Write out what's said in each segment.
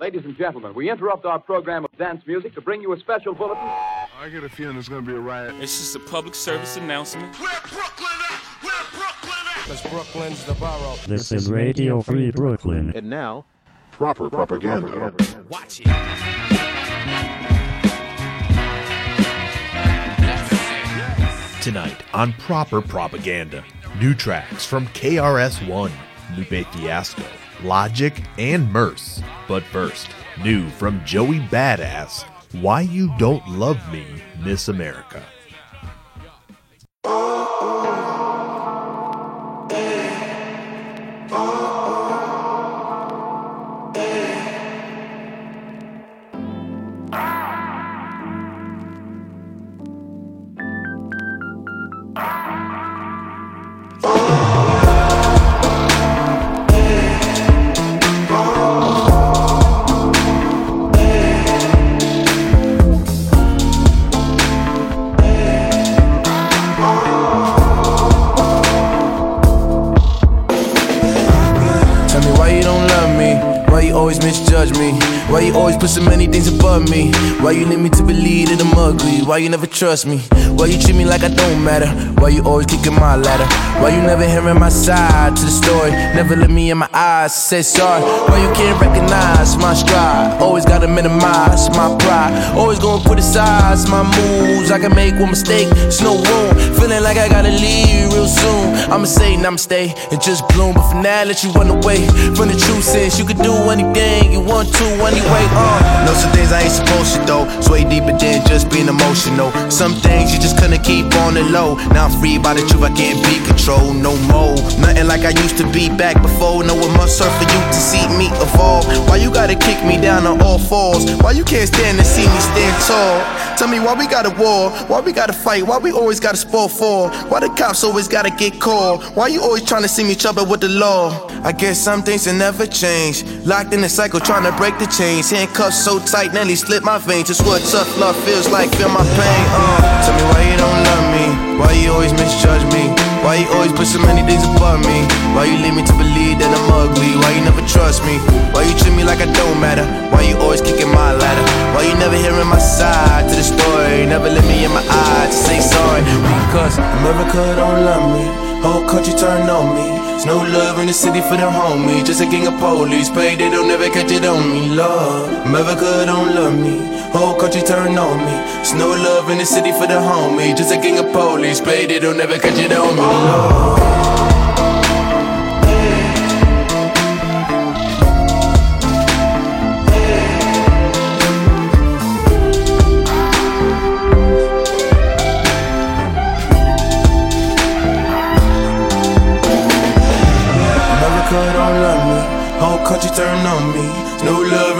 Ladies and gentlemen, we interrupt our program of dance music to bring you a special bulletin. I get a feeling there's gonna be a riot. It's just a public service announcement. Where Brooklyn at? Where Brooklyn at? Cause Brooklyn's the borough. This is Radio Free Brooklyn. And now, Proper propaganda. Watch it. Tonight on Proper Propaganda, new tracks from KRS-One, Lupe Fiasco, Logic, and Murs. But first, new from Joey Badass, Why You Don't Love Me, Miss America. You never trust me? Why you treat me like I don't matter? Why you always kicking my ladder? Why you never hearing my side to the story? Never look me in my eyes, say sorry. Why you can't recognize my stride? Always gotta minimize my pride. Always gonna put aside my moves. I can make one mistake, it's no room. Feeling like I gotta leave real soon. I'ma say namaste and just bloom. But for now, let you run away from the truth. Since you could do anything you want to anyway. Uh. Know some things I ain't supposed to though. Sway deeper than just being emotional. Some things couldn't keep on the low. Now I'm free by the truth, I can't be controlled no more. Nothing like I used to be back before. No one must serve for you to see me evolve. Why you gotta kick me down on all fours? Why you can't stand to see me stand tall? Tell me why we got a war? Why we gotta fight? Why we always gotta spoil for? Why the cops always gotta get called? Why you always trying to see me trouble with the law? I guess some things will never change. Locked in a cycle, trying to break the chains. Handcuffs so tight, nearly split my veins. Just what tough love feels like. Feel my pain. Uh. Tell me why you don't love me? Why you always misjudge me? Why you always put so many things above me? Why you lead me to believe that I'm ugly? Why you never trust me? Why you treat me like I don't matter? Why you always kicking my ladder? Why you never hearing my side to the story? Never let me in my eyes to say sorry. Because America don't love me. Whole country turned on me. There's no love in the city for the homies. Just a gang of police. Pay they don't never catch it on me. Love, America don't love me. Whole country turned on me. There's no love in the city for the homies. Just a gang of police. Pay they don't never catch it on me. Love.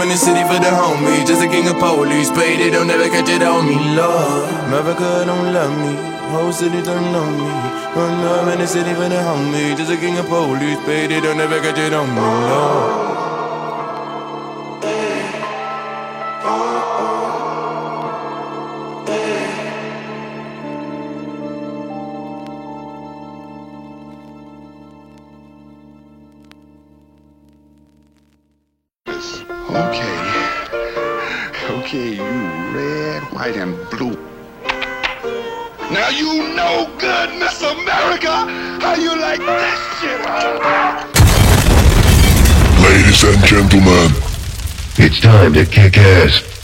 Love the city for the homies. Just a king of police. Pay they don't never catch it on me. Love. America don't love me. Whole city don't on me. No love in the city for the homies. Just a king of police. Pay they don't never catch it on me. Love. Okay. Okay, you red, white, and blue. Now you know good, Miss America. How you like this shit. Ladies and gentlemen, It's time to kick ass.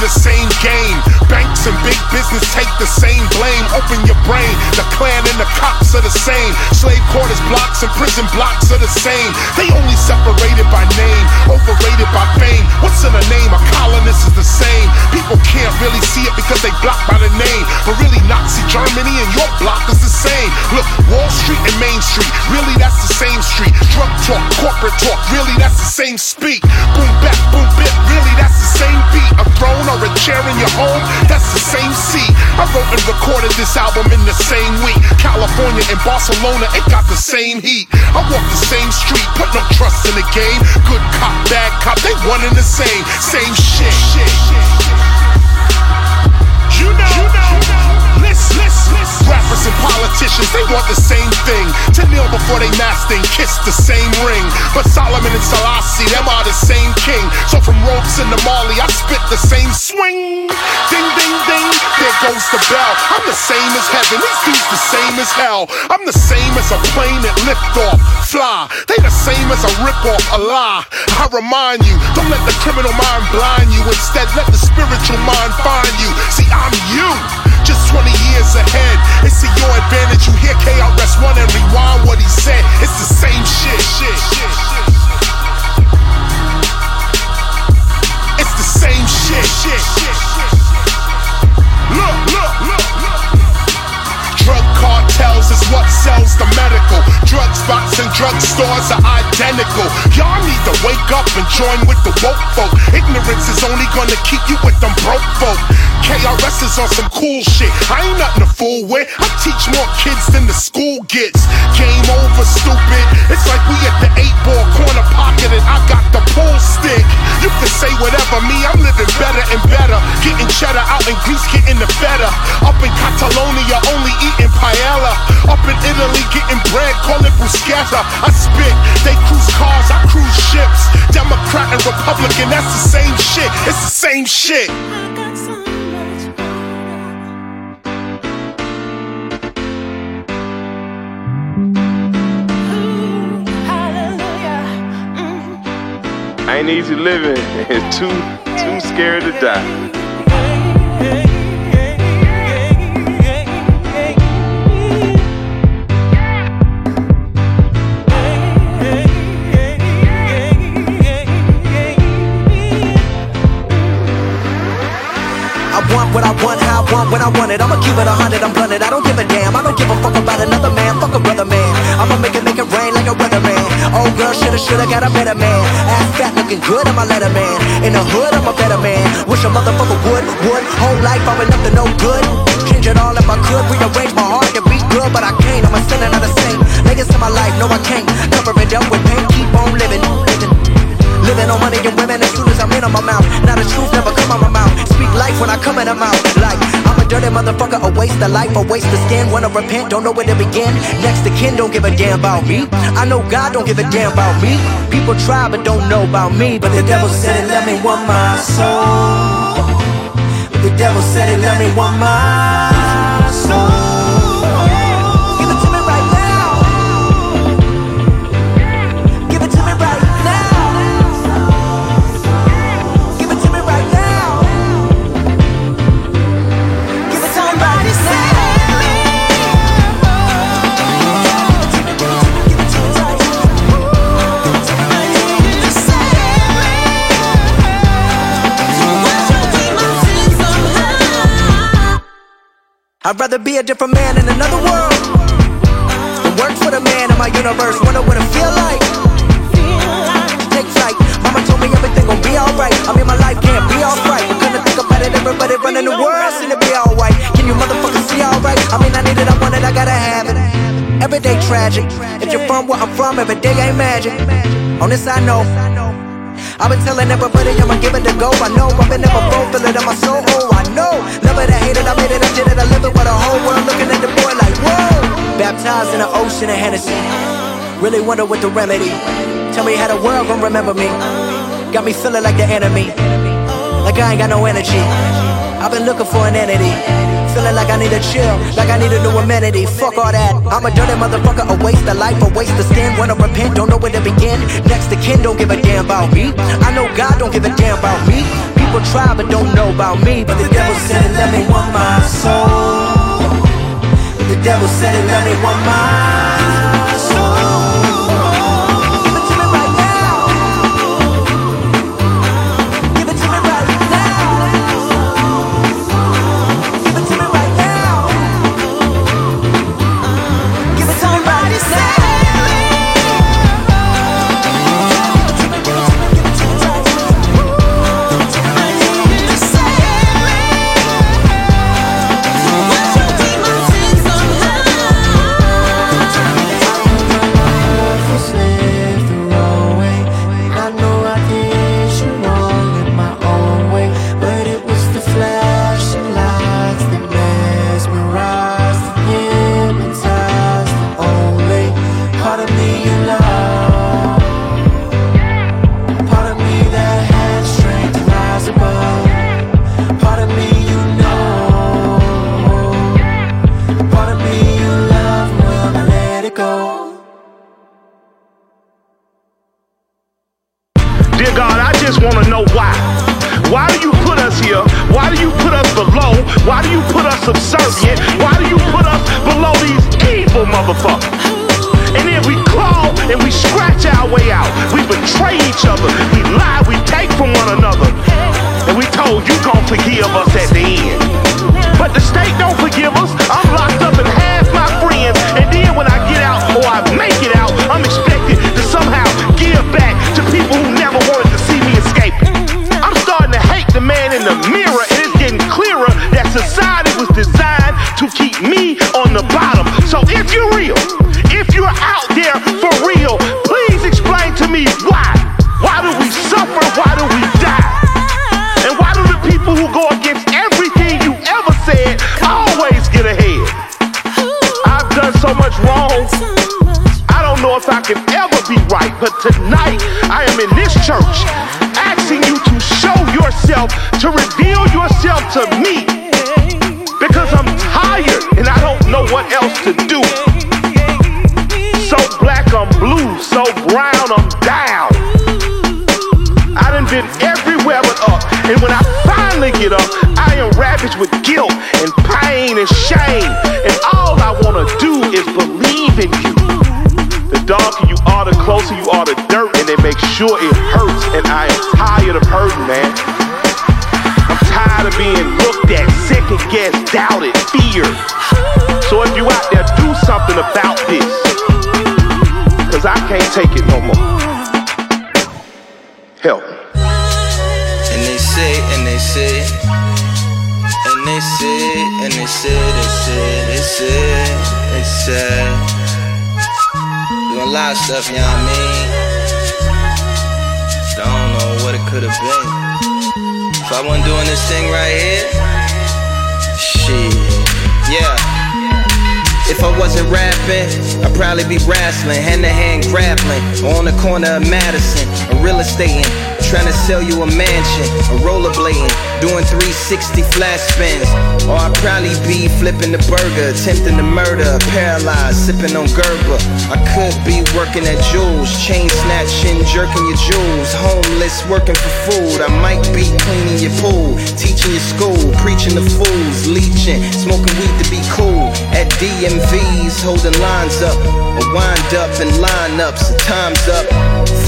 The same game. Banks and big business take the same blame. Open your brain. The Klan and the cops are the same. Slave quarters blocks and prison blocks are the same. They only separated by name, overrated by fame. What's in a name? A colonist is the same. People can't really see it because they blocked by the name. But really, Nazi Germany and your block is the same. Look, Wall Street and Main Street, really that's the same street. Drug talk, corporate talk, really that's the same speak. Boom back, boom bit, really that's the same beat. A throne or a chair in your home, that's the same seat. I wrote and recorded this album in the same week. California and Barcelona, it got the same heat. I walk the same street, put no trust in the game. Good cop, bad cop, they one and the same, same shit. You know, you. Rappers and politicians, they want the same thing. To kneel before they master and kiss the same ring. But Solomon and Selassie, them are the same king. So from ropes in the Mali, I spit the same swing. Ding, ding, ding, goes the bell. I'm the same as heaven, these dudes the same as hell. I'm the same as a plane that lift off, fly. They the same as a rip off, a lie. I remind you, don't let the criminal mind blind you. Instead, let the spiritual mind find you. See, I'm you just 20 years ahead. It's to your advantage. You hear KRS-One and rewind what he said. It's the same shit. shit, shit, shit. It's the same shit. shit, shit, shit. Look, look, look. Drug cartels is what sells the medical. Drug spots and drug stores are identical. Y'all need to wake up and join with the woke folk. Ignorance is only gonna keep you with them broke folk. KRS is on some cool shit. I ain't nothing to fool with. I teach more kids than the school gets. Game over, stupid. It's like we at the eight ball corner pocket and I got the pool stick. You can say whatever, me, I'm living better and better. Getting cheddar out in Greece, getting the better. Up in Catalonia, only eating paella. Up in Italy, getting bread, call it bruschetta. I spit, they cruise cars, I cruise ships. Democrat and Republican, that's the same shit. It's the same shit. Ain't easy living and too too scared to die. What I want, how I want, when I want it. I'ma keep it a hundred, I'm blunted. I don't give a damn. I don't give a fuck about another man. Fuck a brother man. I'ma make it, make it rain like a weatherman. Oh girl, shoulda, shoulda got a better man. Ass fat, looking good, I'm a letter man. In the hood, I'm a better man. Wish a motherfucker would, would. Whole life I've been up to no good. Change it all if I could. Rearrange my heart to be good, but I can't. I'm a sinner, not a saint. Niggas in my life, no I can't. Cover it up with pain, keep on living, living. Living on money and women as soon as I'm in on my mouth. Now the truth never come out my mouth. When I come in my mouth. Like I'm a dirty motherfucker, a waste of life, a waste of skin. Wanna repent, don't know where to begin. Next to kin don't give a damn about me. I know God don't give a damn about me. People try but don't know about me. But the devil said it, let me want my soul. But the devil said it, let me want my soul. I'd rather be a different man in another world than work for the man in my universe. Wonder what it feel like. Take flight. Mama told me everything gon' be alright. I mean, my life can't be alright. Couldn't think about it. Everybody running the world seem to be alright. Can you motherfuckers see alright? I mean, I need it, I want it, I gotta have it. Every day tragic. If you're from where I'm from, every day ain't magic. On this I know. I've been telling everybody I'ma give it a go. I know I've been never both, feel it in my soul. Oh, I know. Love it, I hate it, I made it, I did it, I live it. With the whole world looking at the boy like, whoa. Baptized in the ocean of Hennessy. Really wonder what the remedy. Tell me how the world gon' remember me. Got me feeling like the enemy. Like I ain't got no energy. I've been looking for an entity. Feeling like I need a chill, like I need a new amenity. Fuck all that. I'm a dirty motherfucker, a waste of life, a waste of skin. Wanna repent, don't know where to begin. Next to kin, don't give a damn about me. I know God don't give a damn about me. People try but don't know about me. But the devil said it, let me want my soul. But The devil said it, let me want my to me. Because I'm tired and I don't know what else to do. So black I'm blue, so brown I'm down. I done been everywhere but up. And when I finally get up, I am ravaged with guilt and pain and shame. And all I wanna do is believe in you. The darker you are, the closer you are to dirt, and they make sure it hurts. Guessed, doubted, feared. So if you out there, do something about this. Cause I can't take it no more. Help. And they say, and they say, and they say, and they say, they say, they say, they say. Doing a lot of stuff, you know what I mean? Don't know what it could have been. If I wasn't doing this thing right here, shit, yeah. If I wasn't rapping, I'd probably be wrestling, hand to hand grappling, on the corner of Madison, or real estating, trying to sell you a mansion, or rollerblading, doing 360 flash spins. Or I'd probably be flipping the burger, attempting to murder, paralyzed, sipping on Gerber. I could be working at Jules, chain snatching, jerking your jewels, homeless, working for food. I might be cleaning your pool, teaching your school, preaching to fools, leeching, smoking weed to be cool. At DMVs, holding lines up, wind up in lineups, time's up.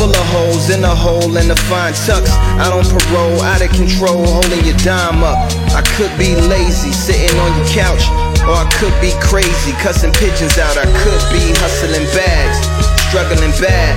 Full of holes in a hole and a fine tux. Out on parole, out of control, holding your dime up. I could be lazy, sitting on your couch. Or I could be crazy, cussing pigeons out. I could be hustling bags, struggling bad.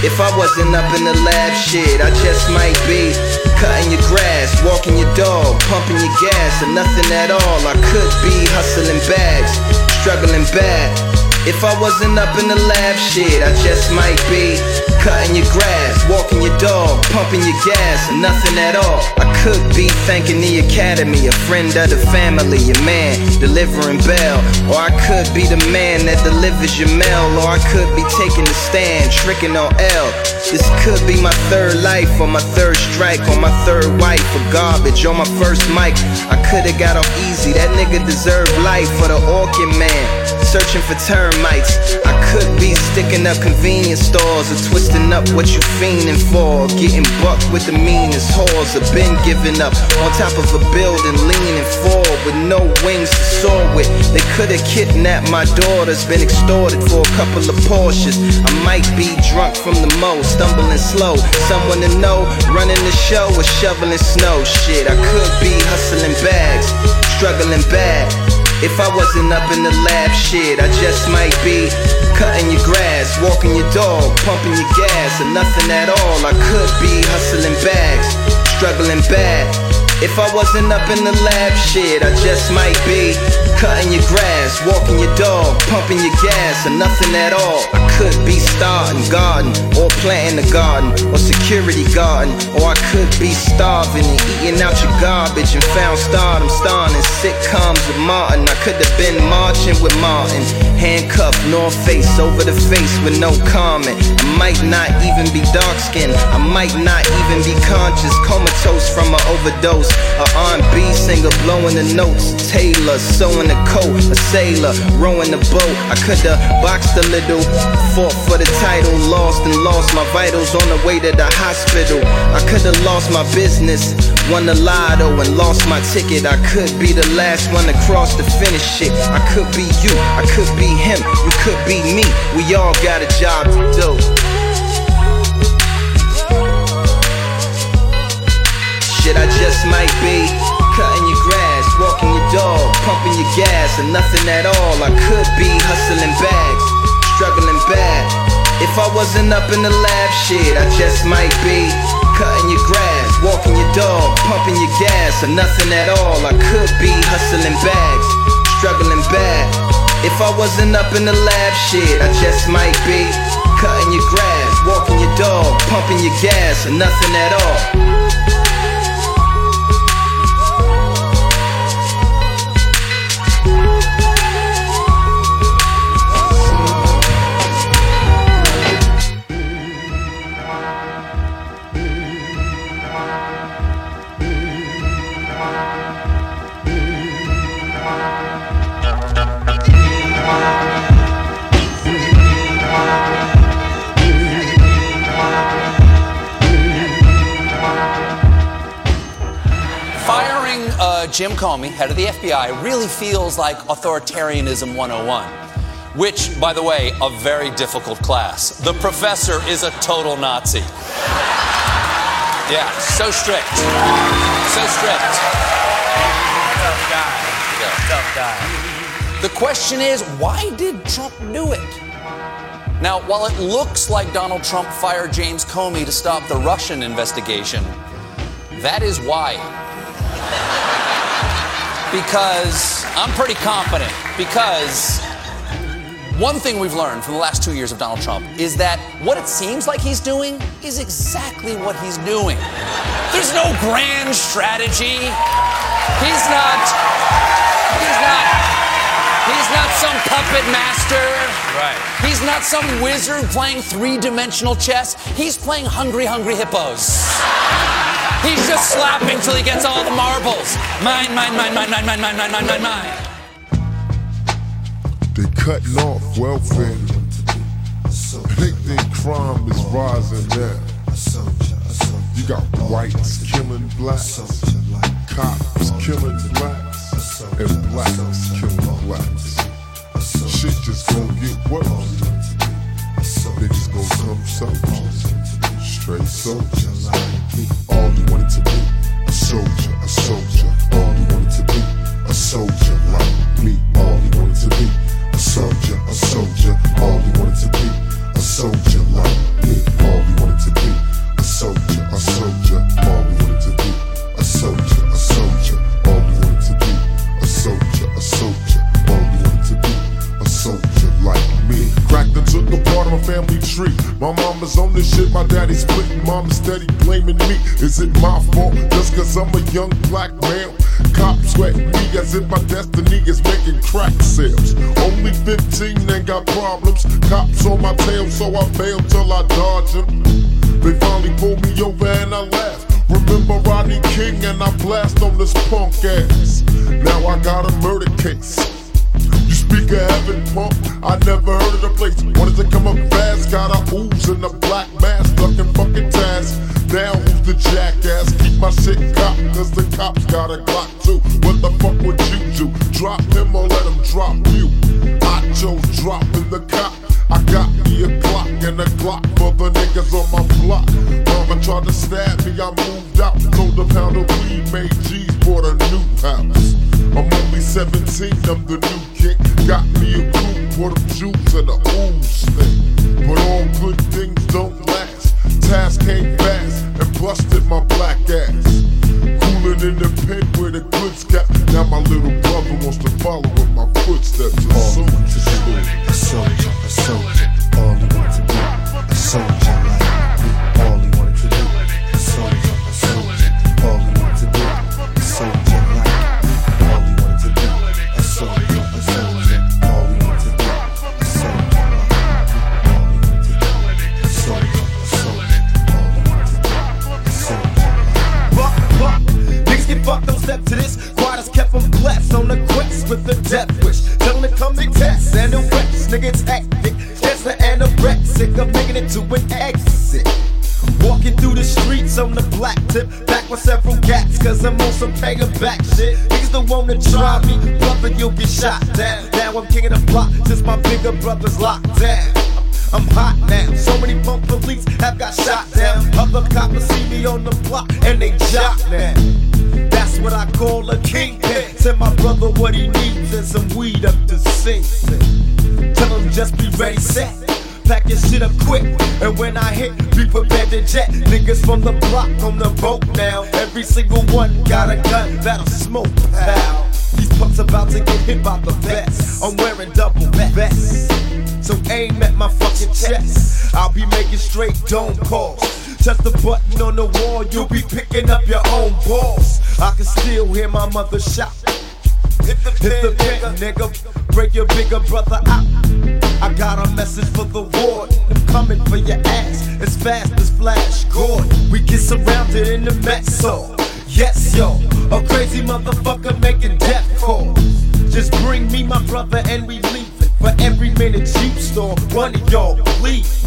If I wasn't up in the lab, shit, I just might be cutting your grass, walking your dog, pumping your gas, or nothing at all. I could be hustling bags, struggling bad. If I wasn't up in the lab, shit, I just might be cutting your grass, walking your dog, pumping your gas, and nothing at all. I could be thanking the academy, a friend of the family, a man delivering bail, or I could be the man that delivers your mail, or I could be taking the stand, tricking on L. This could be my third life, or my third strike, or my third wife, or garbage, or my first mic. I could've got off easy, that nigga deserved life for the orchid man searching for termites. I could be sticking up convenience stores or twisting up what you fiending for. Getting bucked with the meanest whores. I've been giving up on top of a building, leaning forward with no wings to soar with. They could have kidnapped my daughters, been extorted for a couple of Porsches. I might be drunk from the mo, stumbling slow. Someone to know, running the show or shoveling snow. Shit, I could be hustling bags, struggling bad. If I wasn't up in the lab, shit, I just might be cutting your grass, walking your dog, pumping your gas, or nothing at all. I could be hustling bags, struggling bad. If I wasn't up in the lab, shit, I just might be cutting your grass, walking your dog, pumping your gas, or nothing at all. I could be starting garden, or planting a garden, or security garden, or I could be starving and eating out your garbage and found stardom, starring in sitcoms with Martin. I could have been marching with Martin, handcuffed, North Face over the face with no comment. I might not even be dark skinned, I might not even be conscious, comatose from an overdose. A R&B singer blowing the notes, Taylor sewing the coat, a sailor rowing the boat. I coulda boxed a little, fought for the title, lost and lost my vitals on the way to the hospital. I coulda lost my business, won the lotto and lost my ticket. I could be the last one across to cross the finish shit. I could be you, I could be him, you could be me. We all got a job to do. Shit, I just might be cutting your grass, walking your dog, pumping your gas, and nothing at all. I could be hustling bags, struggling bad. If I wasn't up in the lab, shit, I just might be cutting your grass, walking your dog, pumping your gas, or nothing at all. I could be hustling bags, struggling bad. If I wasn't up in the lab, shit, I just might be cutting your grass, walking your dog, pumping your gas, or nothing at all. Jim Comey, head of the FBI, really feels like authoritarianism 101. Which, by the way, a very difficult class. The professor is a total Nazi. Yeah, so strict. So strict. Tough guy. Tough guy. The question is, why did Trump do it? Now, while it looks like Donald Trump fired James Comey to stop the Russian investigation, that is why. Because I'm pretty confident. Because one thing we've learned from the last two years of Donald Trump is that what it seems like he's doing is exactly what he's doing. There's no grand strategy. He's not. He's not. He's not some puppet master. Right. He's not some wizard playing three dimensional chess. He's playing hungry, hungry hippos. He's just slapping till he gets all the marbles. Mine, mine, mine, mine, mine, mine, mine, mine, mine, mine, mine. They cutting off welfare. They think crime is rising now. You got whites killing blacks, cops killing blacks, and blacks killing blacks. Shit just gonna get worse. Niggas gonna come soldiers, straight soldiers. All you wanted to be, a soldier, a soldier. All you wanted to be, a soldier like me. All you wanted to be, a soldier, a soldier. All you wanted to Is it my fault just cause I'm a young black male? Cops sweating me as if my destiny is making crack sales. Only 15 and got problems. Cops on my tail, so I bail till I dodge them. They finally pulled me over and I laugh. Remember Rodney King and I blast on this punk ass. Now I got a murder case. Heaven, punk. I never heard of the place. Wanted to come up fast, got a ooze in a black mask, ducking fucking tasks. Now who's the jackass? Keep my shit cocked, cause the cops got a Glock too. What the fuck would you do? Drop him or let him drop you? I chose dropping the cop. I got me a Glock and a Glock for the niggas on my block. Mama tried to stab me, I moved out. Sold a pound of weed, made G's, bought a new house. I'm only 17, I'm the new kid. Got me a crew for the juice and the ooze thing. But all good things don't last. Task came fast and busted my black ass. Cooling in the pen where the goods got. Now my little brother wants to follow in my footsteps. All so, so, so, so, all he wants to be a soldier. to this. Squad kept them blessed on the quest with the death wish. Till to come to test and the rest. Nigga, it's hectic. Just the anorexic. I'm making it to an exit. Walking through the streets on the black tip, back with several cats, cause I'm on some paying back shit. Niggas don't wanna try me, brother you'll get shot down. Now I'm king of the block since my bigger brother's locked down. I'm hot now. So many punk police have got shot down. Other coppers see me on the block and they jock now. That's what I call a kingpin. Tell my brother what he needs and some weed up the sink. Tell him just be ready, set. Pack your shit up quick, and when I hit, be prepared to jet. Niggas from the block on the boat now. Every single one got a gun that'll smoke, pal. These punks about to get hit by the vest. I'm wearing double vests. So aim at my fucking chest. I'll be making straight dome calls. Touch the button on the wall, you'll be picking up your own balls. I can still hear my mother shout. Hit the pen, nigga. Break your bigger brother out. I got a message for the warden. I'm coming for your ass as fast as Flash Gordon. We get surrounded in the Metso. Yes, yo, a crazy motherfucker making death calls. Just bring me my brother and we leave it. For every minute Jeep store, one of y'all please.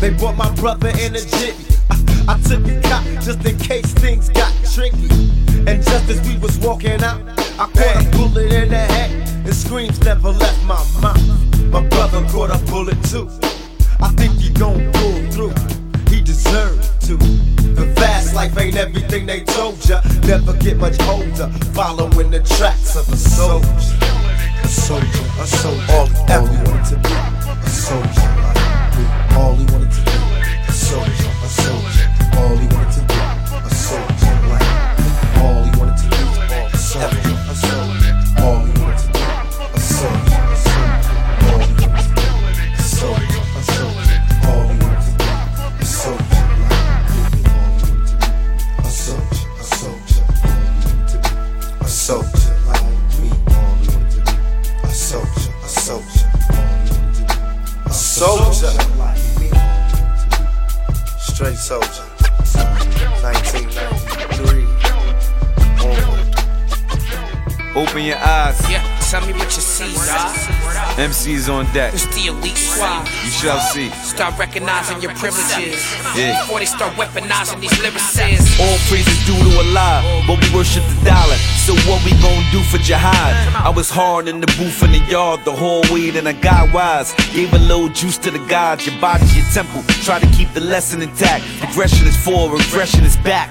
They brought my brother in a jitty. I, I took a cop just in case things got tricky. And just as we was walking out, I caught a bullet in the head, and screams never left my mouth. My brother caught a bullet too. I think he gon' pull through. He deserved to. The fast life ain't everything they told ya. Never get much older, following the tracks of. A soldier, MC's on deck. It's the elite squad. You shall see. Start recognizing your privileges. Yeah. Before they start weaponizing these lyricists. All praises due to Allah, but we worship the dollar. So what we gon' do for jihad? I was hard in the booth in the yard the whole way, then I got wise. Gave a little juice to the gods, your body, your temple. Try to keep the lesson intact. Progression is forward, regression is back.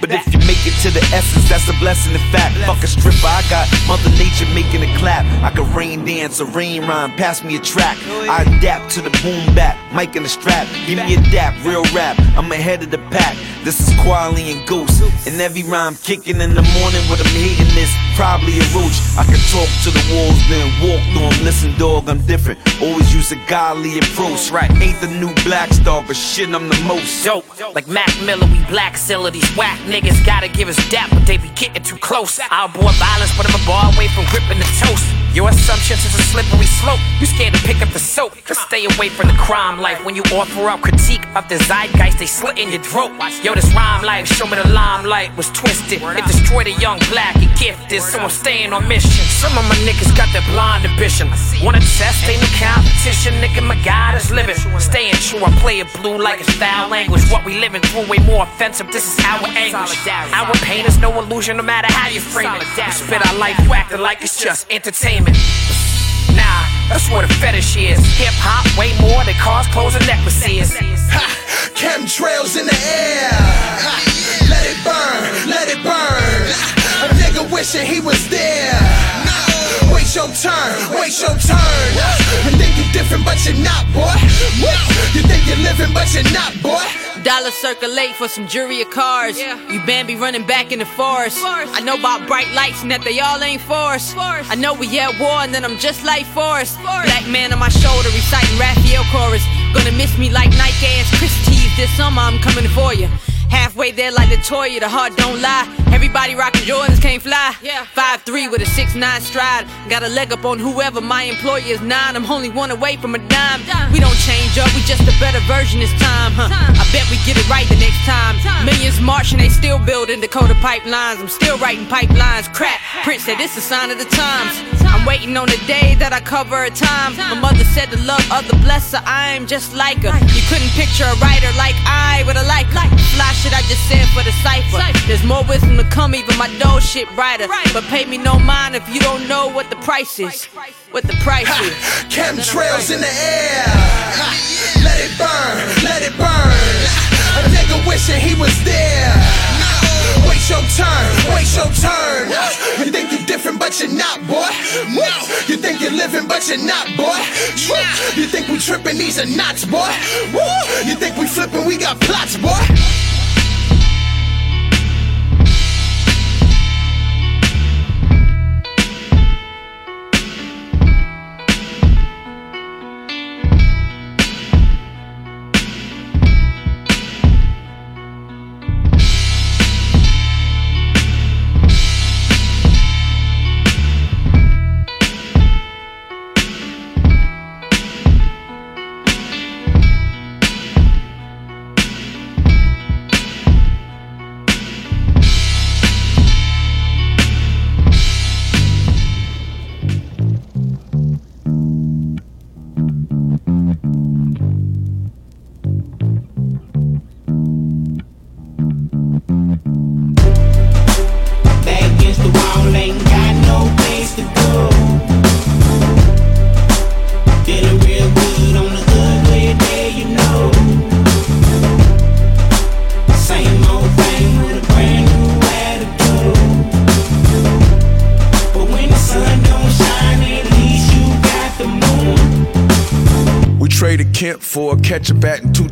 But if you make it to the essence, that's a blessing in fact. Fuck a stripper, I got Mother Nature making a clap. I can rain dance, a rain rhyme, pass me a track. I adapt to the boom bap, mic in the strap. Give me a dap, real rap. I'm ahead of the pack. This is Quali and Goose. And every rhyme kicking in the morning with I'm hating this. Probably a roach. I can talk to the walls, then walk through 'em. Listen, dog, I'm different. Always use a godly approach. Right, ain't the new black star, but shit, I'm the most. Dope, like Mac Miller, we black seller. These whack niggas gotta give us dap, but they be getting too close. I'll board violence, but I'm a bar away from gripping the toast. Your assumptions is a slippery slope. You scared to pick up the soap. Just stay away from the crime life. When you offer up critique of the zeitgeist, they slit in your throat. Yo, this rhyme life, show me the limelight was twisted. It destroyed a young black and gifted, so I'm staying on mission. Some of my niggas got that blind ambition. Wanna test, ain't no competition. Nigga, my God is living. Staying true, I play it blue like it's foul language. What we living through way more offensive. This is our anguish. Our pain is no illusion, no matter how you frame it. We spit our life acting like it's just entertainment. Nah, that's what a fetish is. Hip hop, way more than cars, clothes, and necklaces. Ha! Chemtrails in the air. Ha, Let it burn, let it burn. A nigga wishing he was there. Wait your turn, wait your turn. You think you're different, but you're not, boy. You think you're living, but you're not, boy. Dollar circulate for some jury of cars. You Bambi running back in the forest. I know about bright lights and that they all ain't for us. I know we at war and then I'm just like Forrest. Black man on my shoulder reciting Raphael chorus. Gonna miss me like Nike ass Chris Tees this summer. I'm coming for you. Halfway there like the Toya, the heart don't lie. Everybody rockin' Jordans can't fly. Five three with a six nine stride. Got a leg up on whoever my employer is nine. I'm only one away from a dime. We don't change up, we just a better version this time, huh? I bet we get it right the next time. Millions marching, they still building Dakota pipelines. I'm still writing pipelines. Crap, Prince said it's a sign of the times. I'm waiting on the day that I cover a time. My mother said to love other blesser, I'm just like her. You couldn't picture a writer like I with a life like. Fly shit I just said for the cipher. There's more wisdom to come, even my dough shit brighter. But pay me no mind if you don't know what the price is. What the price is. Chemtrails in the air. Let it burn, let it burn. A nigga wishing he was there. Wait your turn, wait your turn. You think you different, but you're not, boy. You think you're living, but you're not, boy. You think we tripping, these are knots, boy. You think we flipping, we got plots, boy.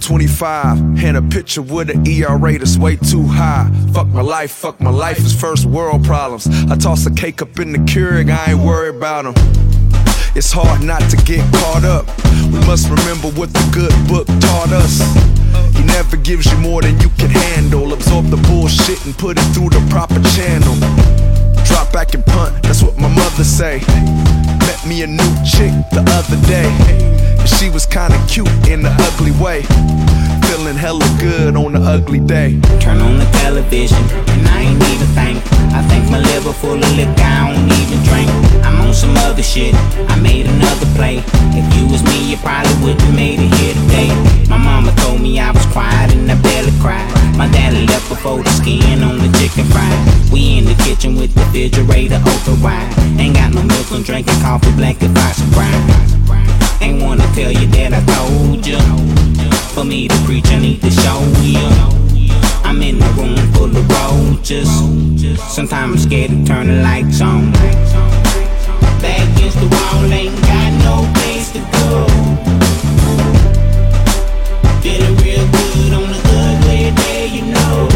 25 and a picture with an ERA that's way too high. Fuck my life, fuck my life is first world problems. I toss a cake up in the Keurig, I ain't worried about them. It's hard not to get caught up. We must remember what the good book taught us. He never gives you more than you can handle. Absorb the bullshit and put it through the proper channel. Drop back and punt, that's what my mother say. Met me a new chick the other day. She was kinda cute in the ugly way. Feeling hella good on the ugly day. Turn on the television, and I ain't even think. I think my liver full of liquor, I don't even drink. I'm on some other shit, I made another play. If you was me, you probably wouldn't made it here today. My mama told me I was quiet and I barely cried. My daddy left before the skin on the chicken fried. We in the kitchen with the refrigerator open wide. Ain't got no milk, I'm drinking coffee, blanket, box and brine. Ain't wanna tell you that I told you. For me to preach, I need to show you. I'm in a room full of roaches. Sometimes I'm scared to turn the lights on. Back against the wall, ain't got no place to go. Feeling real good on the ugly day, you know.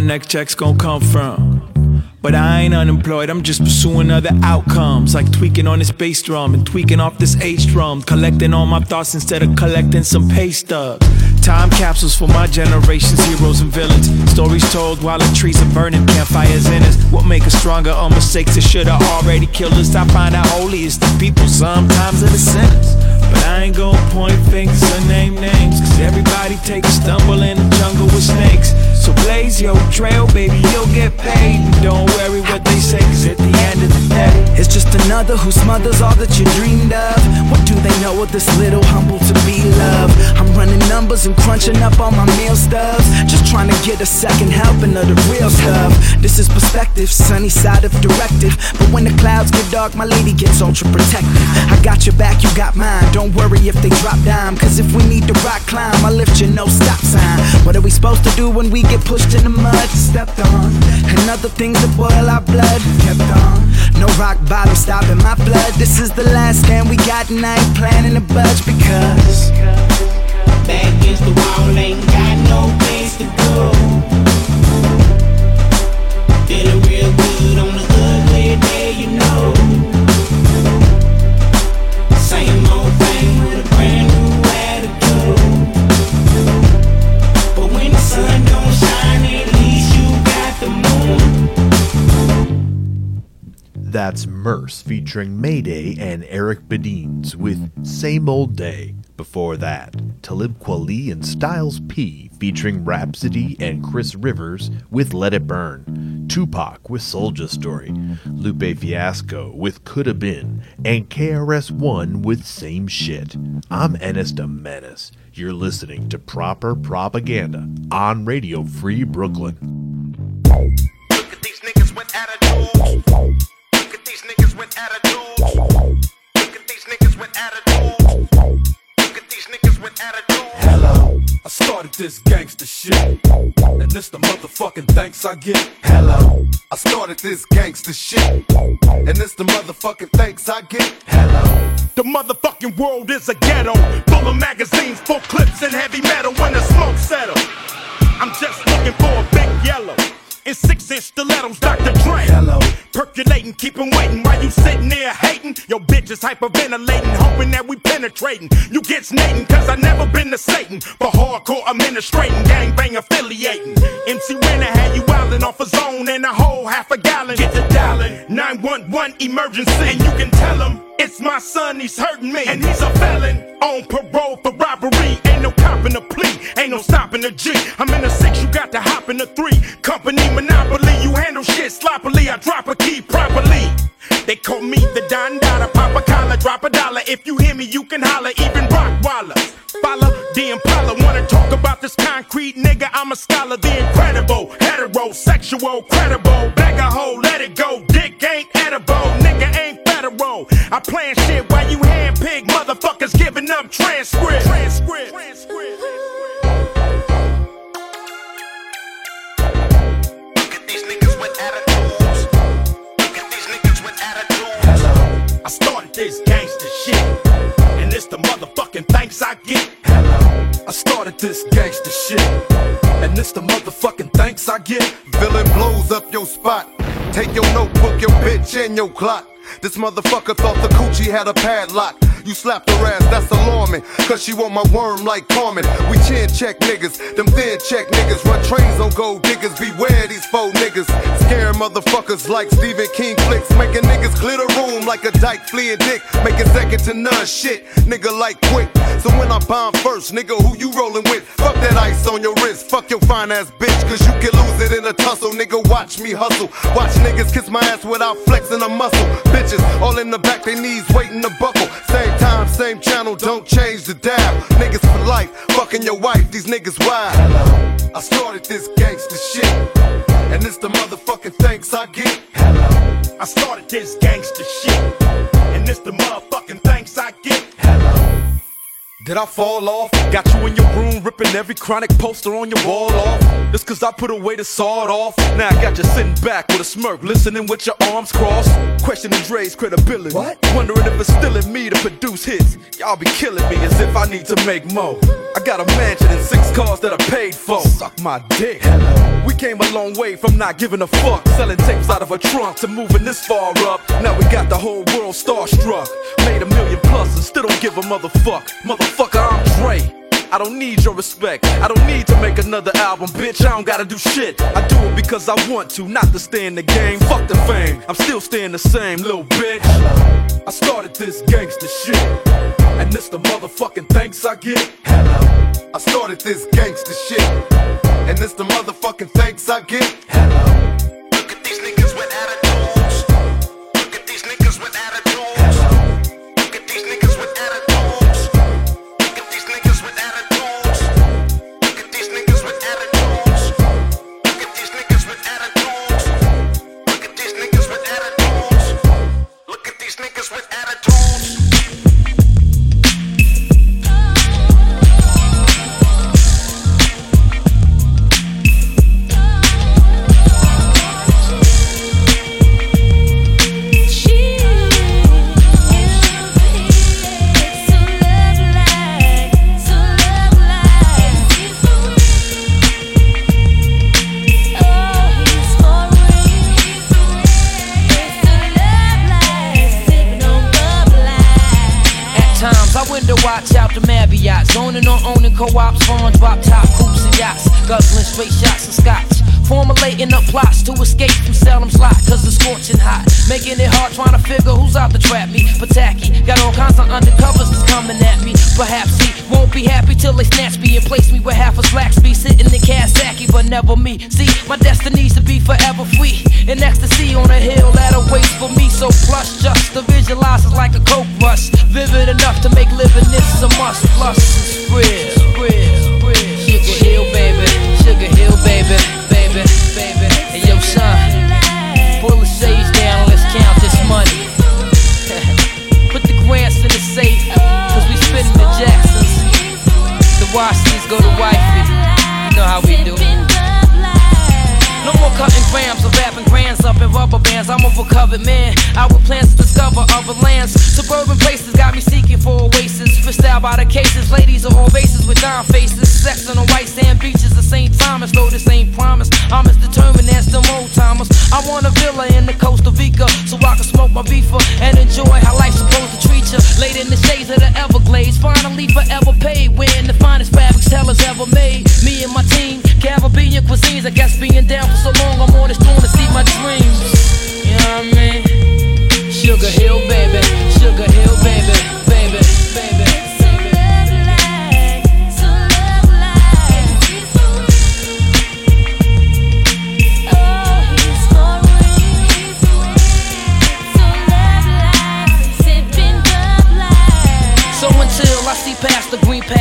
My next check's gonna come from. But I ain't unemployed, I'm just pursuing other outcomes. Like tweaking on this bass drum and tweaking off this H drum. Collecting all my thoughts instead of collecting some pay stubs. Time capsules for my generation's heroes and villains. Stories told while the trees are burning, campfires in us. What make us stronger or mistakes that should have already killed us? I find out holy is the people, sometimes are the sinners. But I ain't gonna point fingers or name names. Cause everybody take a stumble in the jungle with snakes. So blaze your trail, baby, you'll get paid. Don't worry what they say, cause at the end of the day, It's just another who smothers all that you dreamed of. What do they know of this little humble to be loved? I'm running numbers and crunching up all my meal stubs. Just trying to get a second helping of the real stuff. This is perspective, sunny side of directive. But when the clouds get dark, my lady gets ultra protective. I got your back, you got mine. Don't worry if they drop down. Cause if we need to rock climb, I lift you no stop sign. What are we supposed to do when we get pushed in the mud? Stepped on. And other things that boil our blood. Kept on. No rock bottom stopping my blood. This is the last stand we got, I ain't planning to budge because. Back against the wall, ain't got no place to That's Murs featuring Mayday and Eric Biddines with Same Old Day. Before that, Talib Kweli and Styles P featuring Rapsody and Chris Rivers with Let It Burn. Tupac with Soldier Story. Lupe Fiasco with Coulda Been. And KRS-One with Same Shit. I'm Ennis Menace. You're listening to Proper Propaganda on Radio Free Brooklyn. These niggas with attitudes. Started this gangster shit. And this the motherfucking thanks I get. Hello. I started this gangster shit. And this the motherfucking thanks I get. Hello. The motherfucking world is a ghetto, full of magazines, full clips, and heavy metal. When the smoke settles, I'm just looking for a big yellow. In six inch stilettos, Dr. Dre. Hello. Percolating, keep 'em waiting while you sitting there hating. Your bitch is hyperventilating, hoping that we penetrating. You get snating, cause I never been to Satan. For hardcore administrating, gangbang affiliating. MC Renner had you wildin' off a zone and a whole half a gallon. Get the dialing, 911 emergency. And you can tell him it's my son, he's hurting me. And he's a felon on parole for robbery. Ain't no copping the plea, ain't no stopping a G. I'm in a six, you got to hop in the three. Company monopoly, you handle shit sloppily. I drop a key properly. They call me the Don Dada, pop a collar, drop a dollar. If you hear me, you can holler, even rock Rockwaller. Follow the Impala, wanna talk about this concrete nigga? I'm a scholar, the incredible, heterosexual, credible. Bag a hole, let it go. Dick ain't edible, nigga ain't federal. I plan shit while you handpick motherfuckers giving up transcript. Transcript. These niggas with attitudes. Look at these niggas with attitudes. I started this gangster shit, and it's the motherfucking thanks I get. Hello, I started this gangster shit. And this the motherfucking thanks I get. Villain blows up your spot. Take your notebook, your bitch, and your clock. This motherfucker thought the coochie had a padlock. You slapped her ass, that's alarming. Cause she want my worm like Carmen. We chin check niggas, them thin check niggas. Run trains on gold diggers, beware these faux niggas. Scare motherfuckers like Stephen King flicks. Making niggas clear the room like a dyke fleeing dick. Making second to none shit, nigga like quick. So when I bomb first, nigga, who you rolling with? Fuck that ice on your wrist, fuck your fine ass bitch. Cause you can lose it in a tussle, nigga. Watch me hustle. Watch niggas kiss my ass without flexing a muscle. Bitches all in the back, they knees waiting to buckle. Same time, same channel, don't change the dial. Niggas for life, fucking your wife, these niggas wild. I started this gangster shit, and it's the motherfucking thanks I get. Hello. I started this gangster shit, Did I fall off? Got you in your room ripping every chronic poster on your wall off. Just cause I put away the sawed off. Now I got you sitting back with a smirk, listening with your arms crossed. Questioning Dre's credibility. What? Wondering if it's still in me to produce hits. Y'all be killing me as if I need to make more. I got a mansion and six cars that I paid for. Suck my dick. Hello. We came a long way from not giving a fuck. Selling tapes out of a trunk to moving this far up. Now we got the whole world starstruck. Made a million plus and still don't give a motherfuck. Motherfucker, I'm Dre. I don't need your respect. I don't need to make another album, bitch. I don't gotta do shit. I do it because I want to, not to stay in the game. Fuck the fame. I'm still staying the same, little bitch. I started this gangster shit. And this the motherfucking thanks I get. Hello. I started this gangster shit. And this the motherfucking thanks I get. Look watch out the Marriott, zoning on owning co-ops, farm drop top coops and yachts, guzzling straight shots of scotch. Formulating up plots to escape from Salem's lot, cause it's scorching hot. Making it hard trying to figure who's out to trap me. But tacky, got all kinds of undercovers that's coming at me. Perhaps he won't be happy till they snatch me and place me with half a slacks be. Sitting in Kawasaki, but never me. See, my destiny's to be forever free. In ecstasy on a hill that awaits for me. So plush, just to visualize is like a coke rush. Vivid enough to make living this a must. Plus, it's real. Sugar Hill, baby. Sugar Hill, baby, baby. Hey, yo, son. Pull the sage down, let's count this money. Put the grants in the safe, cause we spitting the Jacksons. The Washingtons go to wifey. You know how we do. More cutting grams or wrapping grands up in rubber bands. I'm a recovered man. With plans to discover other lands. Suburban places got me seeking for oasis. Out by the cases. Ladies of all races with dime faces. Sex on the white sand beaches of St. Thomas. Though this ain't promise. I'm as determined as the old timers. I want a villa in the Costa Rica. So I can smoke my beefer and enjoy how life's supposed to treat you. Laid in the shades of the Everglades. Finally forever paid. Wearing the finest fabrics tellers ever made. Me and my team. Caribbean cuisines. I guess being down for so long, I'm on this throne to see my dreams. You know what I mean? Sugar Hill, baby. Sugar Hill, baby. Baby, baby.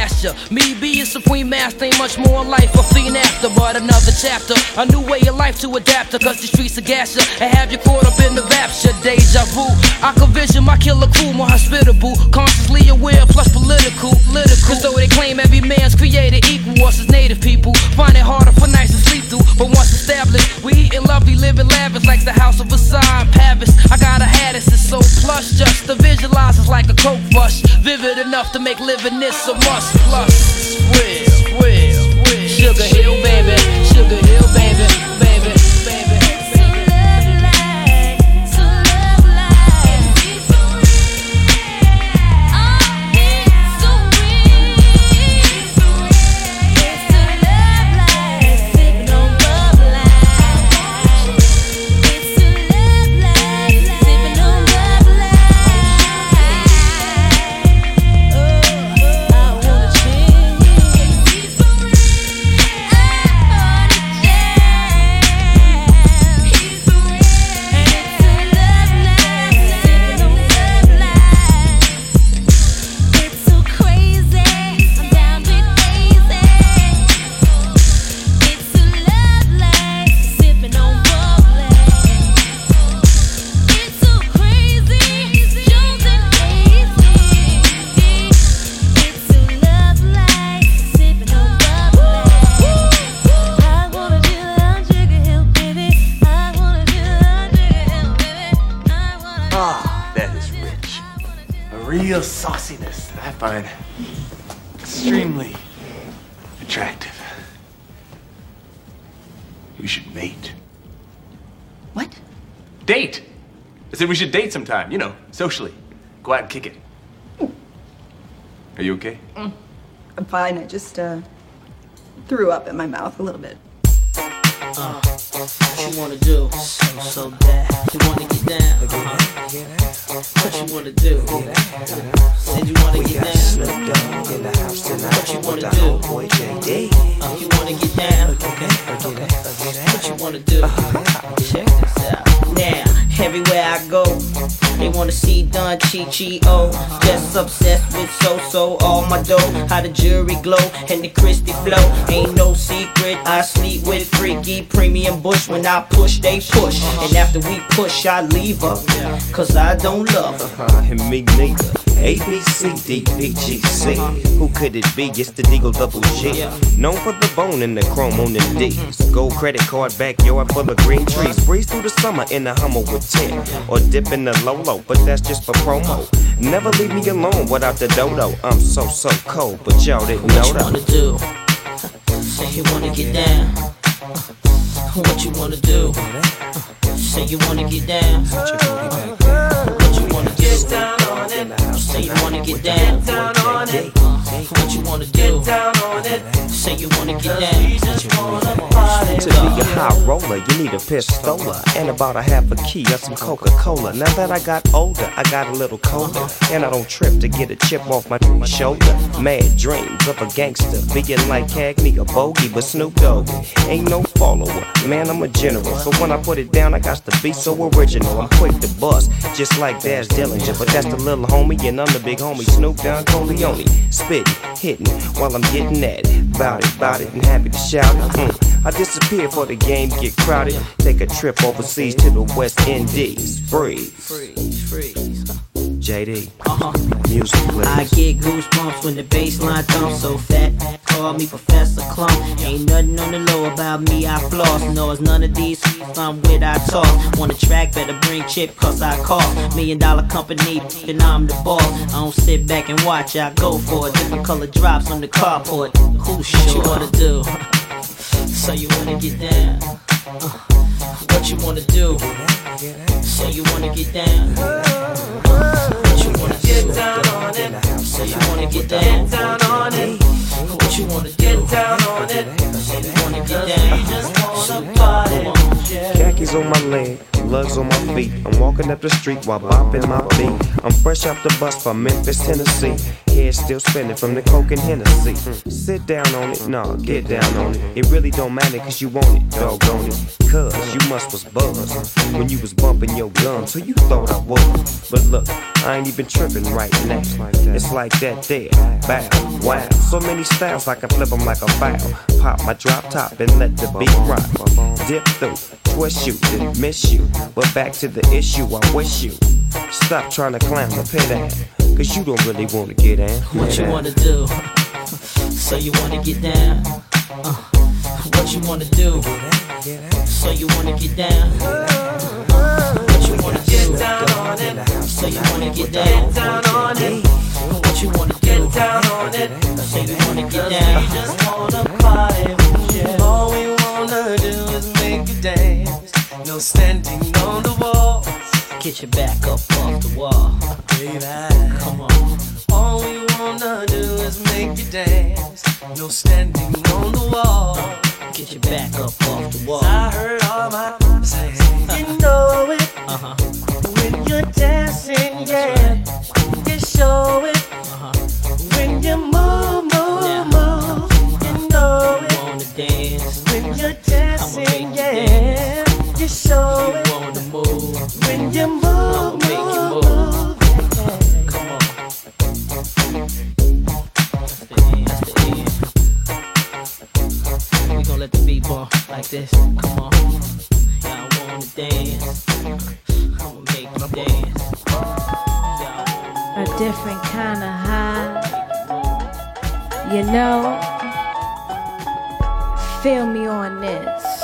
Pasture, me being supreme master ain't much more in life. A fiend after, but another chapter. A new way of life to adapt to, cause the streets are gas ya and have you caught up in the rapture. Deja vu. I can vision my killer crew more hospitable, consciously aware, plus political. political. Cause though they claim every man's created equal, us as native people find it harder for nights to sleep through. But once established, we eating lovely, living lavish like the house of Versailles in Paris. I got a Haddis, it's so plush, just to visualize it's like a coke rush. Vivid enough to make living this a must. Plus. Sugar Hill, baby, Sugar Hill, baby, baby. Date! I said we should date sometime, you know, socially. Go out and kick it. Are you okay? Mm. I'm fine. I just uh, threw up in my mouth a little bit. Uh, what you wanna do? So, so bad. You wanna get down? Uh-huh. What you wanna do? Said you wanna get down? In the house tonight. What you wanna do? Uh, you wanna get down? What you wanna do? Check this out. Now, everywhere I go, they wanna see Don Chi Oh, just obsessed with so so all my dough. How the jury glow and the Christy flow. Ain't no secret. I sleep with freaky premium bush. When I push, they push. And after we push, I leave her. Cause I don't love her. Uh, and me neither. A B C D E G C. Who could it be? It's the Deagle Double G. Known for the bone and the chrome on the D's. Gold credit card backyard full of green trees. Breeze through the summer in the Hummer with 10. Or dip in the Lolo, but that's just for promo. Never leave me alone without the dodo. I'm so, so cold, but y'all didn't know What you that. wanna do? Say you wanna get down. What you wanna do? Say you wanna get down. What you wanna do? Say you wanna get down. on it uh, What you wanna do? Say you wanna get down. To be a high roller, you need a pistola and about a half a key of some Coca Cola. Now that I got older, I got a little colder, and I don't trip to get a chip off my shoulder. Mad dreams of a gangster, being like Cagney, a bogey, but Snoop Dogg ain't no follower. Man, I'm a general, so when I put it down, I got to be so original. I'm quick to bust, just like Dash But that's the little homie, and I'm the big homie, Snoop Don Corleone. Spitting, hitting, while I'm getting at it. Bout it, bout it, and happy to shout it. Mm. I disappear for the game get crowded. Take a trip overseas to the West Indies. Freeze. Freeze, freeze. JD. Uh-huh. Music, please. I get goosebumps when the bass line thumps so fat. Call me Professor Clump. Ain't nothing on the low about me, I floss. No, it's none of these I'm with, I talk. On the track, better bring chip, cause I cost. Million dollar company, and I'm the boss. I don't sit back and watch, I go for it. Different color drops on the carport. Who sure? What you wanna do? so you wanna get down? Uh, what you wanna do? So you wanna get down? You get down on it? So you wanna get down, on it? What you wanna get down on it? So you wanna get down? just wanna party. Khakis on my leg, lugs on my feet. I'm walking up the street while bopping my beat. I'm fresh off the bus from Memphis, Tennessee. Head still spinning from the coke and Hennessy. Sit down on it, nah, get down on it. It really don't matter cause you want it, doggone it. Cause you must was buzzed when you was bumping your gums, so you thought I was. But look, I ain't even tripping right now. It's like that there, bow, wow. So many styles I can flip them like a foul. Pop my drop top and let the beat rock. Dip through, twist you, then miss you. But back to the issue, I wish you stop trying to climb the pit out. Cause you don't really wanna get down. What you wanna do? So you wanna get down? Uh, what you wanna do? So you wanna get down? What you wanna get down on it? So you wanna get down, down on it? What you wanna get down on it? So you wanna get down? just wanna party. Yeah. All we wanna do is make you dance. No standing on the wall. Get your back up off the wall. Baby. Come on. All we wanna do is make you dance. No standing on the wall. Get your back up off the wall. I heard all my friends say, you know it. Uh-huh. When you're dancing, yeah. You show it. Uh-huh. When you move, move, move. You know it. Wanna dance? When you're dancing, yeah. You show it. This. Come on. Y'all wanna dance? I'ma make you dance. a different kind of high. You know, feel me on this.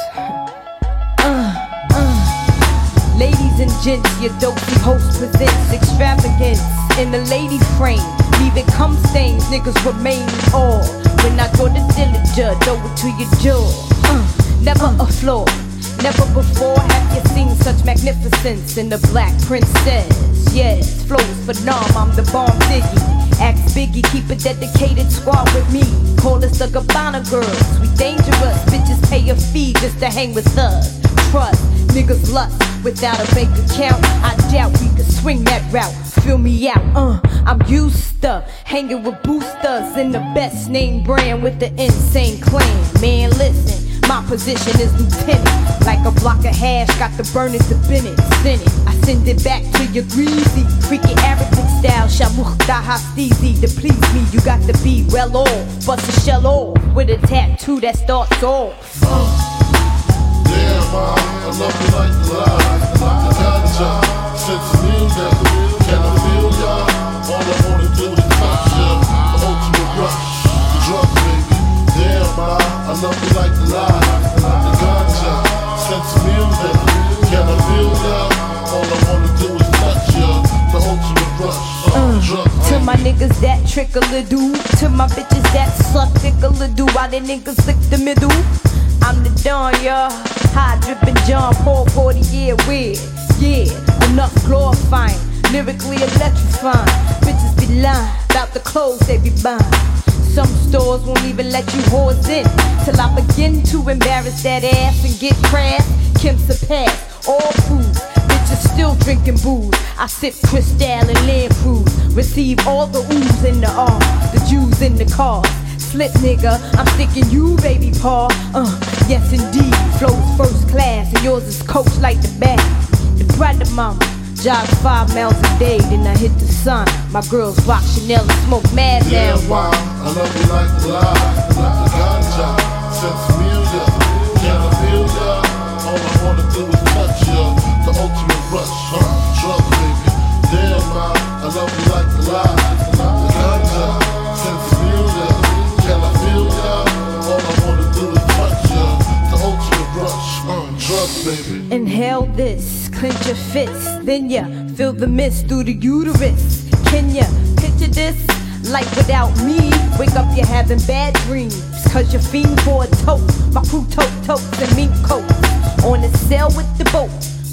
Uh, uh. Ladies and gents, your dopey host presents extravagance in the lady frame. Leaving cum stains, niggas remain all. When I go to Dillinger, throw it to your jaw. Uh, never a flaw. Never before have you seen such magnificence in the black princess. Yes, flows numb, I'm the bomb Ziggy. Ask Biggie, keep a dedicated squad with me. Call us the Gabbana girls, we dangerous. Bitches pay a fee just to hang with us. Trust, niggas lust without a bank account. I doubt we could swing that route. Fill me out, uh, I'm used to hanging with boosters in the best name brand with the insane clan. Man, listen. My position is lieutenant. Like a block of hash, got the burning to Bennett. Send it. I send it back to your greasy. Freaky Arabic style. Shamukh daha steezy. To please me, you got to be well off. Bust a shell off with a tattoo that starts off. Mom, I love you like the lie. The ganja, sense of music. Can I feel ya? All I wanna do Damn, I love you like the lie. The ganja, sense of music. Can I feel ya? All I wanna do is touch ya. The ultimate rush, uh, drug To my niggas that trickle a do. To my bitches that suck tickle a do. Why the niggas lick the middle? I'm the Don, y'all. High dripping John Paul 40 year weird. Yeah, enough glorifying. Lyrically electrifying. Bitches be lying about the clothes they be buying. Some stores won't even let you whores in till I begin to embarrass that ass and get crass. Kim surpass all foods. Bitches still drinking booze. I sip Cristal and Land Cruise. Receive all the oohs in the R, the Jews in the car. Slip nigga, I'm sticking you, baby paw. Uh, yes indeed, flows first class, and yours is coach like the back. The brother mama, five miles a day, then I hit the sun. My girls rock Chanel and smoke mad Yeah, I love you like the lie, like the ganja, sensimilia. Can I feel ya? All I wanna do is touch ya. The ultimate rush, huh? Baby. Damn, mom, I love you like the lie, like the ganja, sensimilia. Can I feel ya? All I wanna do is touch ya. The ultimate rush, huh? Baby. Inhale this, clench your fists, then ya feel the mist through the uterus. Can ya picture this? Life without me, wake up you're having bad dreams. Cause you're fiend for a tote. My crew tote totes and mink coats. On the sail with the boat.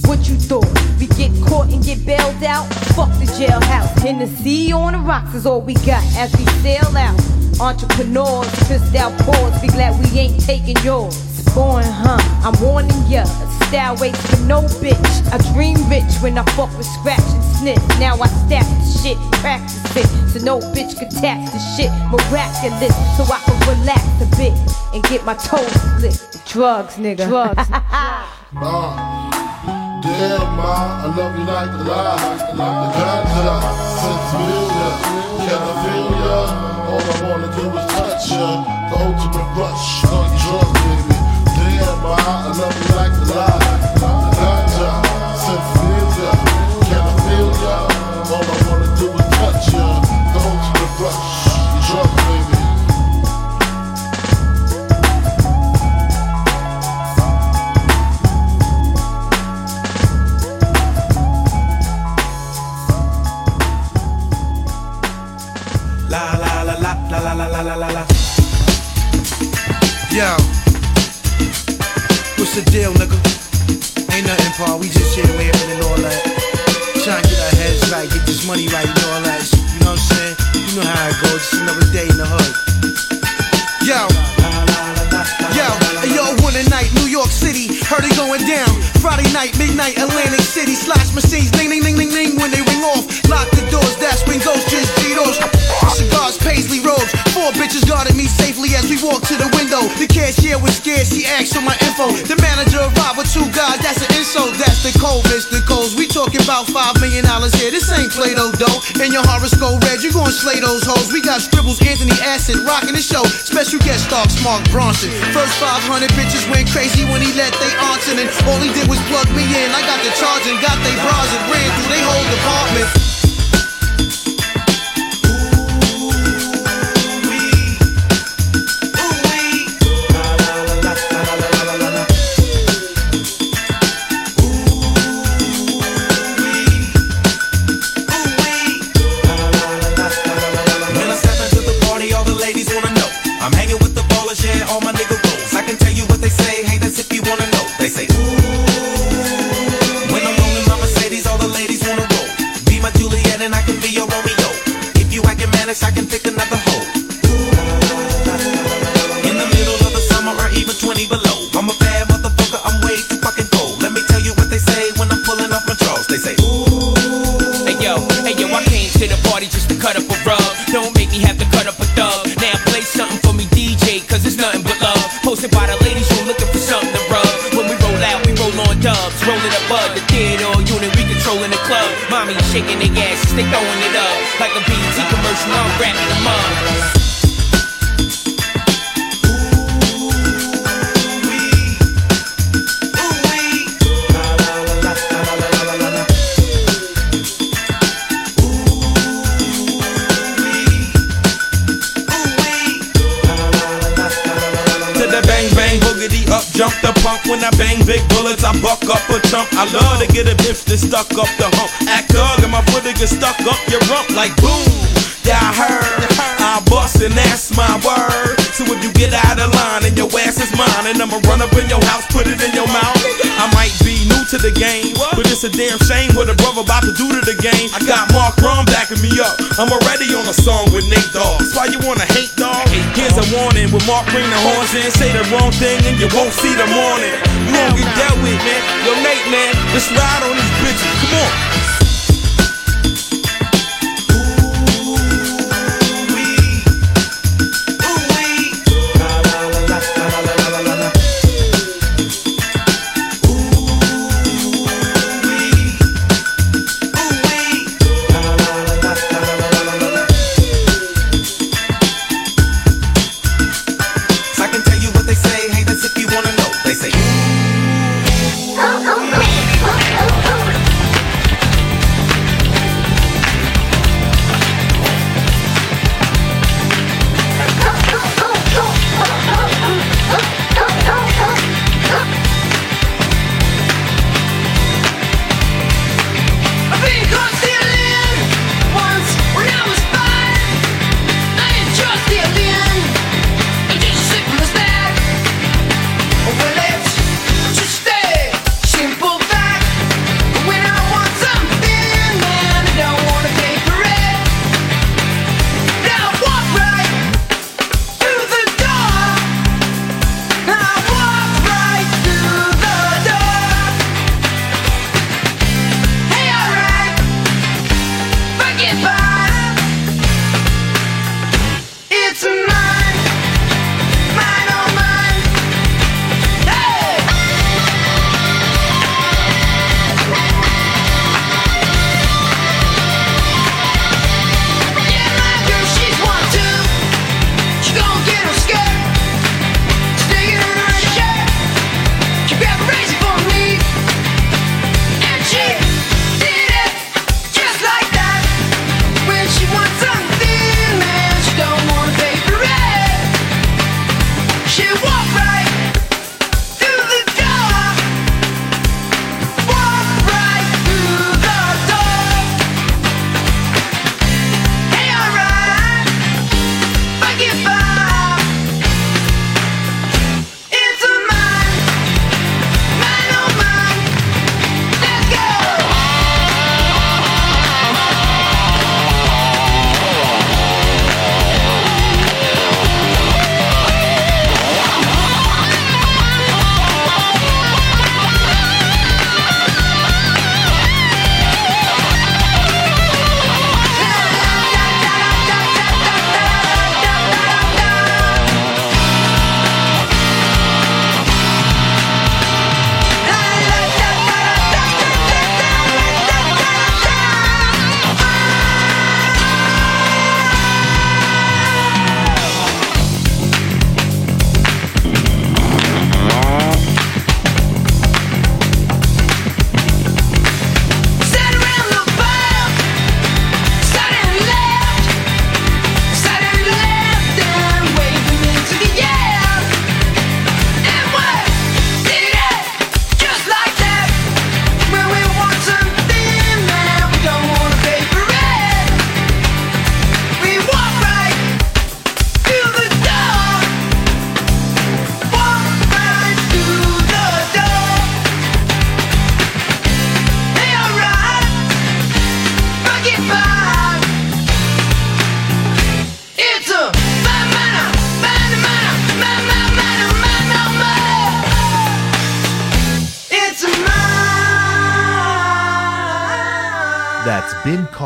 What you thought? We get caught and get bailed out? Fuck the jailhouse. Hennessy on the rocks is all we got as we sail out. Entrepreneurs, twist out paws. Be glad we ain't taking yours. Born, huh? I'm warning ya. Style waits for no bitch. I dream rich when I fuck with scratch and sniff. Now I stack the shit, practice it. So no bitch can tax the shit. Miraculous, so I can relax a bit and get my toes split. Drugs, nigga. Drugs. Uh, damn, ma, I love you like the lie, like the ganja, sensimilia. Can I feel ya? All I wanna do is touch ya. The ultimate rush, on drug, baby my love enough like the lie. What's the deal, nigga? Ain't nothing, Paul. We just here laughing and all that. Trying to get our heads right, get this money right and all that. You know what I'm saying? You know how it goes. Just another day in the hood. Yo, a night, New York City, heard it going down. Friday night, midnight, Atlantic City, slash machines, ding, ding, ding, ding, ding, when they ring off. Lock the doors, that's when ghosts just G-Dos. Cigars, paisley robes, four bitches guarded me safely as we walked to the window. The cashier was scared, she asked for my info. The manager arrived with two guys, that's an insult, that's the cold, Mr. Coles. We talking about five Play-Doh dough. And your horoscope red, you gon' slay those hoes. We got scribbles, Anthony Acid, rocking the show. Special guest star, Mark Ronson. First 500 bitches went crazy when he let they in, and all he did was plug me in. I got the charge and got they bras and ran through they whole department. Your rump like boom. Yeah, I heard. I bust and that's my word. So if you get out of line and your ass is mine, and I'ma run up in your house, put it in your mouth. I might be new to the game, but it's a damn shame what a brother about to do to the game. I got Mark Ron backing me up. I'm already on a song with Nate Dogg. That's why you wanna hate dog. Here's a warning. With Mark bring the horns in, say the wrong thing and you won't see the morning. You won't get dealt with, man. Yo, Nate, man, let's ride on these bitches. Come on.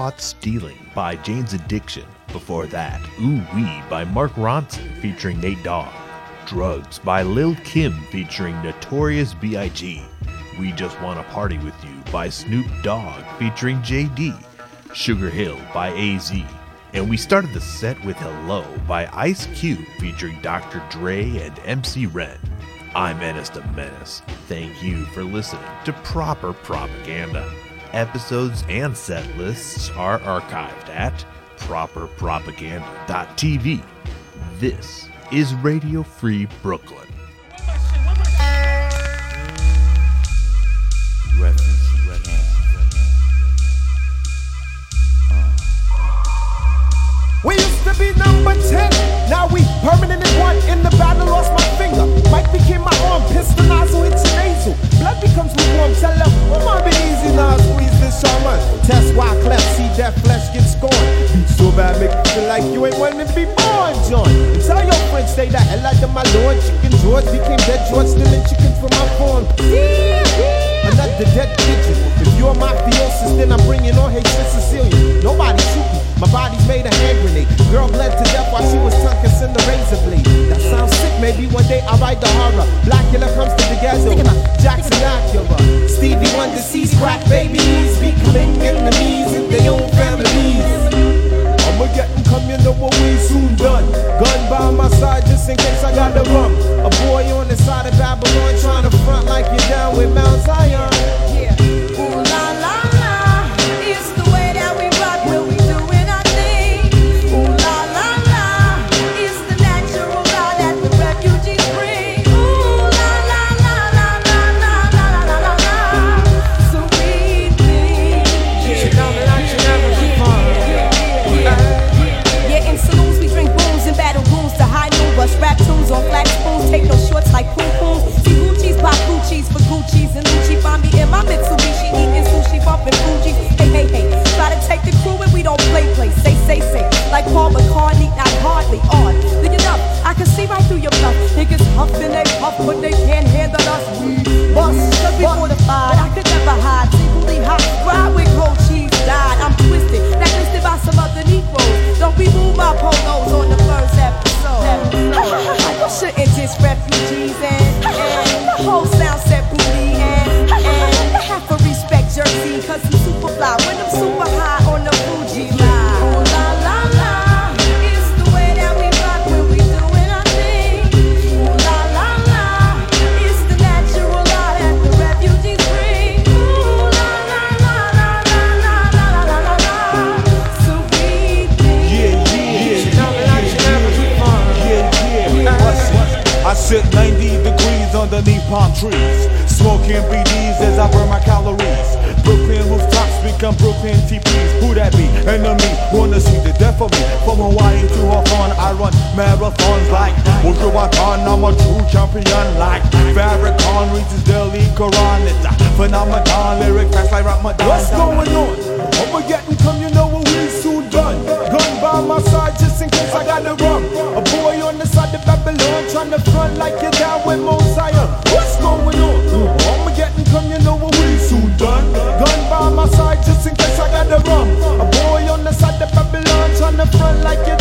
Caught Stealing by Jane's Addiction. Before that, Ooh Wee by Mark Ronson featuring Nate Dogg. Drugs by Lil Kim featuring Notorious B.I.G. We Just Wanna Party With You by Snoop Dogg featuring JD. Sugar Hill by AZ. And we started the set with Hello by Ice Cube featuring Dr. Dre and MC Ren. I'm Ennis the Menace. Thank you for listening to Proper Propaganda. Episodes and set lists are archived at properpropaganda.tv. This is Radio Free Brooklyn. We used to be number 10, now we permanent in one. In the battle, lost my finger. Mike became my arm, pistol nozzle hits your nasal. Blood becomes lukewarm, tell them, oh, my be easy now, squeeze this shaman. Test why cleft, see that flesh get scorned. So bad, make you feel like you ain't wanting to be born, John. Tell your friends made a hell out of my lord. Chicken George became dead George, stealing chickens from my farm. Another dead pigeon. If you're mafiosis, then I'm bringing on hatred Sicilian. Nobody shoot me. My body's made a hand grenade. Girl bled to death while she was tongue kissing the razor blade. That sounds sick. Maybe one day I'll write the horror. Blackula comes to the ghetto. Jackson Acura. Stevie Wonder sees crack babies becoming enemies in their own families. I'ma get 'em come, you know what we soon done. Gun by my side just in case I got the run. A boy on the side of Babylon trying to front like you're down with Mount Zion. My Mitsubishi eating sushi, bumping Fuji. Hey, hey, hey, try to take the crew and we don't play, play. Say, say, say, like Paul McCartney, not hardly on. Look it up, I can see right through your bluff. Niggas huffing they puff, but they can't handle us. We bust, cause we fortified. I could never hide, secretly hot. Ride with cold cheese, died. I'm twisted, blacklisted by some other Negroes. Don't be move my polos on the first episode. you palm trees, smoking BDs as I burn my calories. Brooklyn rooftops become Brooklyn TPs. Who that be? Enemy wanna see the death of me. From Hawaii to Hawthorne, I run marathons like Ultra Watan. I'm a true champion like Farrakhan reads daily Quran. It's a phenomenon, lyric facts like Ramadan. What's going on? I'ma come, you know what we soon done. Gun by my side just in case I gotta run. A boy on the side of Babylon trying to front like you're down with Mosiah. What's going on? I'ma get and come, you know what we soon done. Gun by my side just in case I gotta run. A boy on the side of Babylon trying to front like you're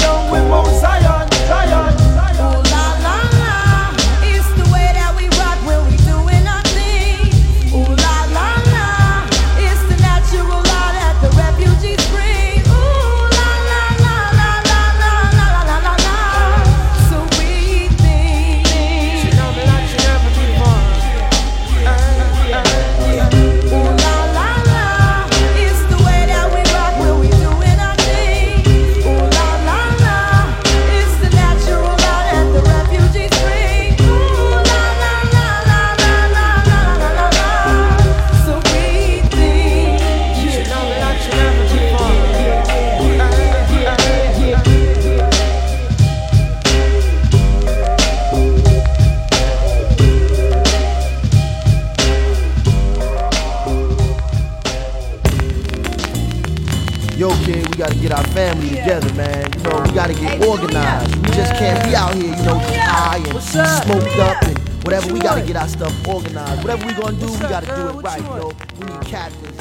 organized. We just can't be out here, you know, high and smoked up and whatever. We gotta get our stuff organized. Whatever we gonna do, we gotta do it right, you know. We need captains.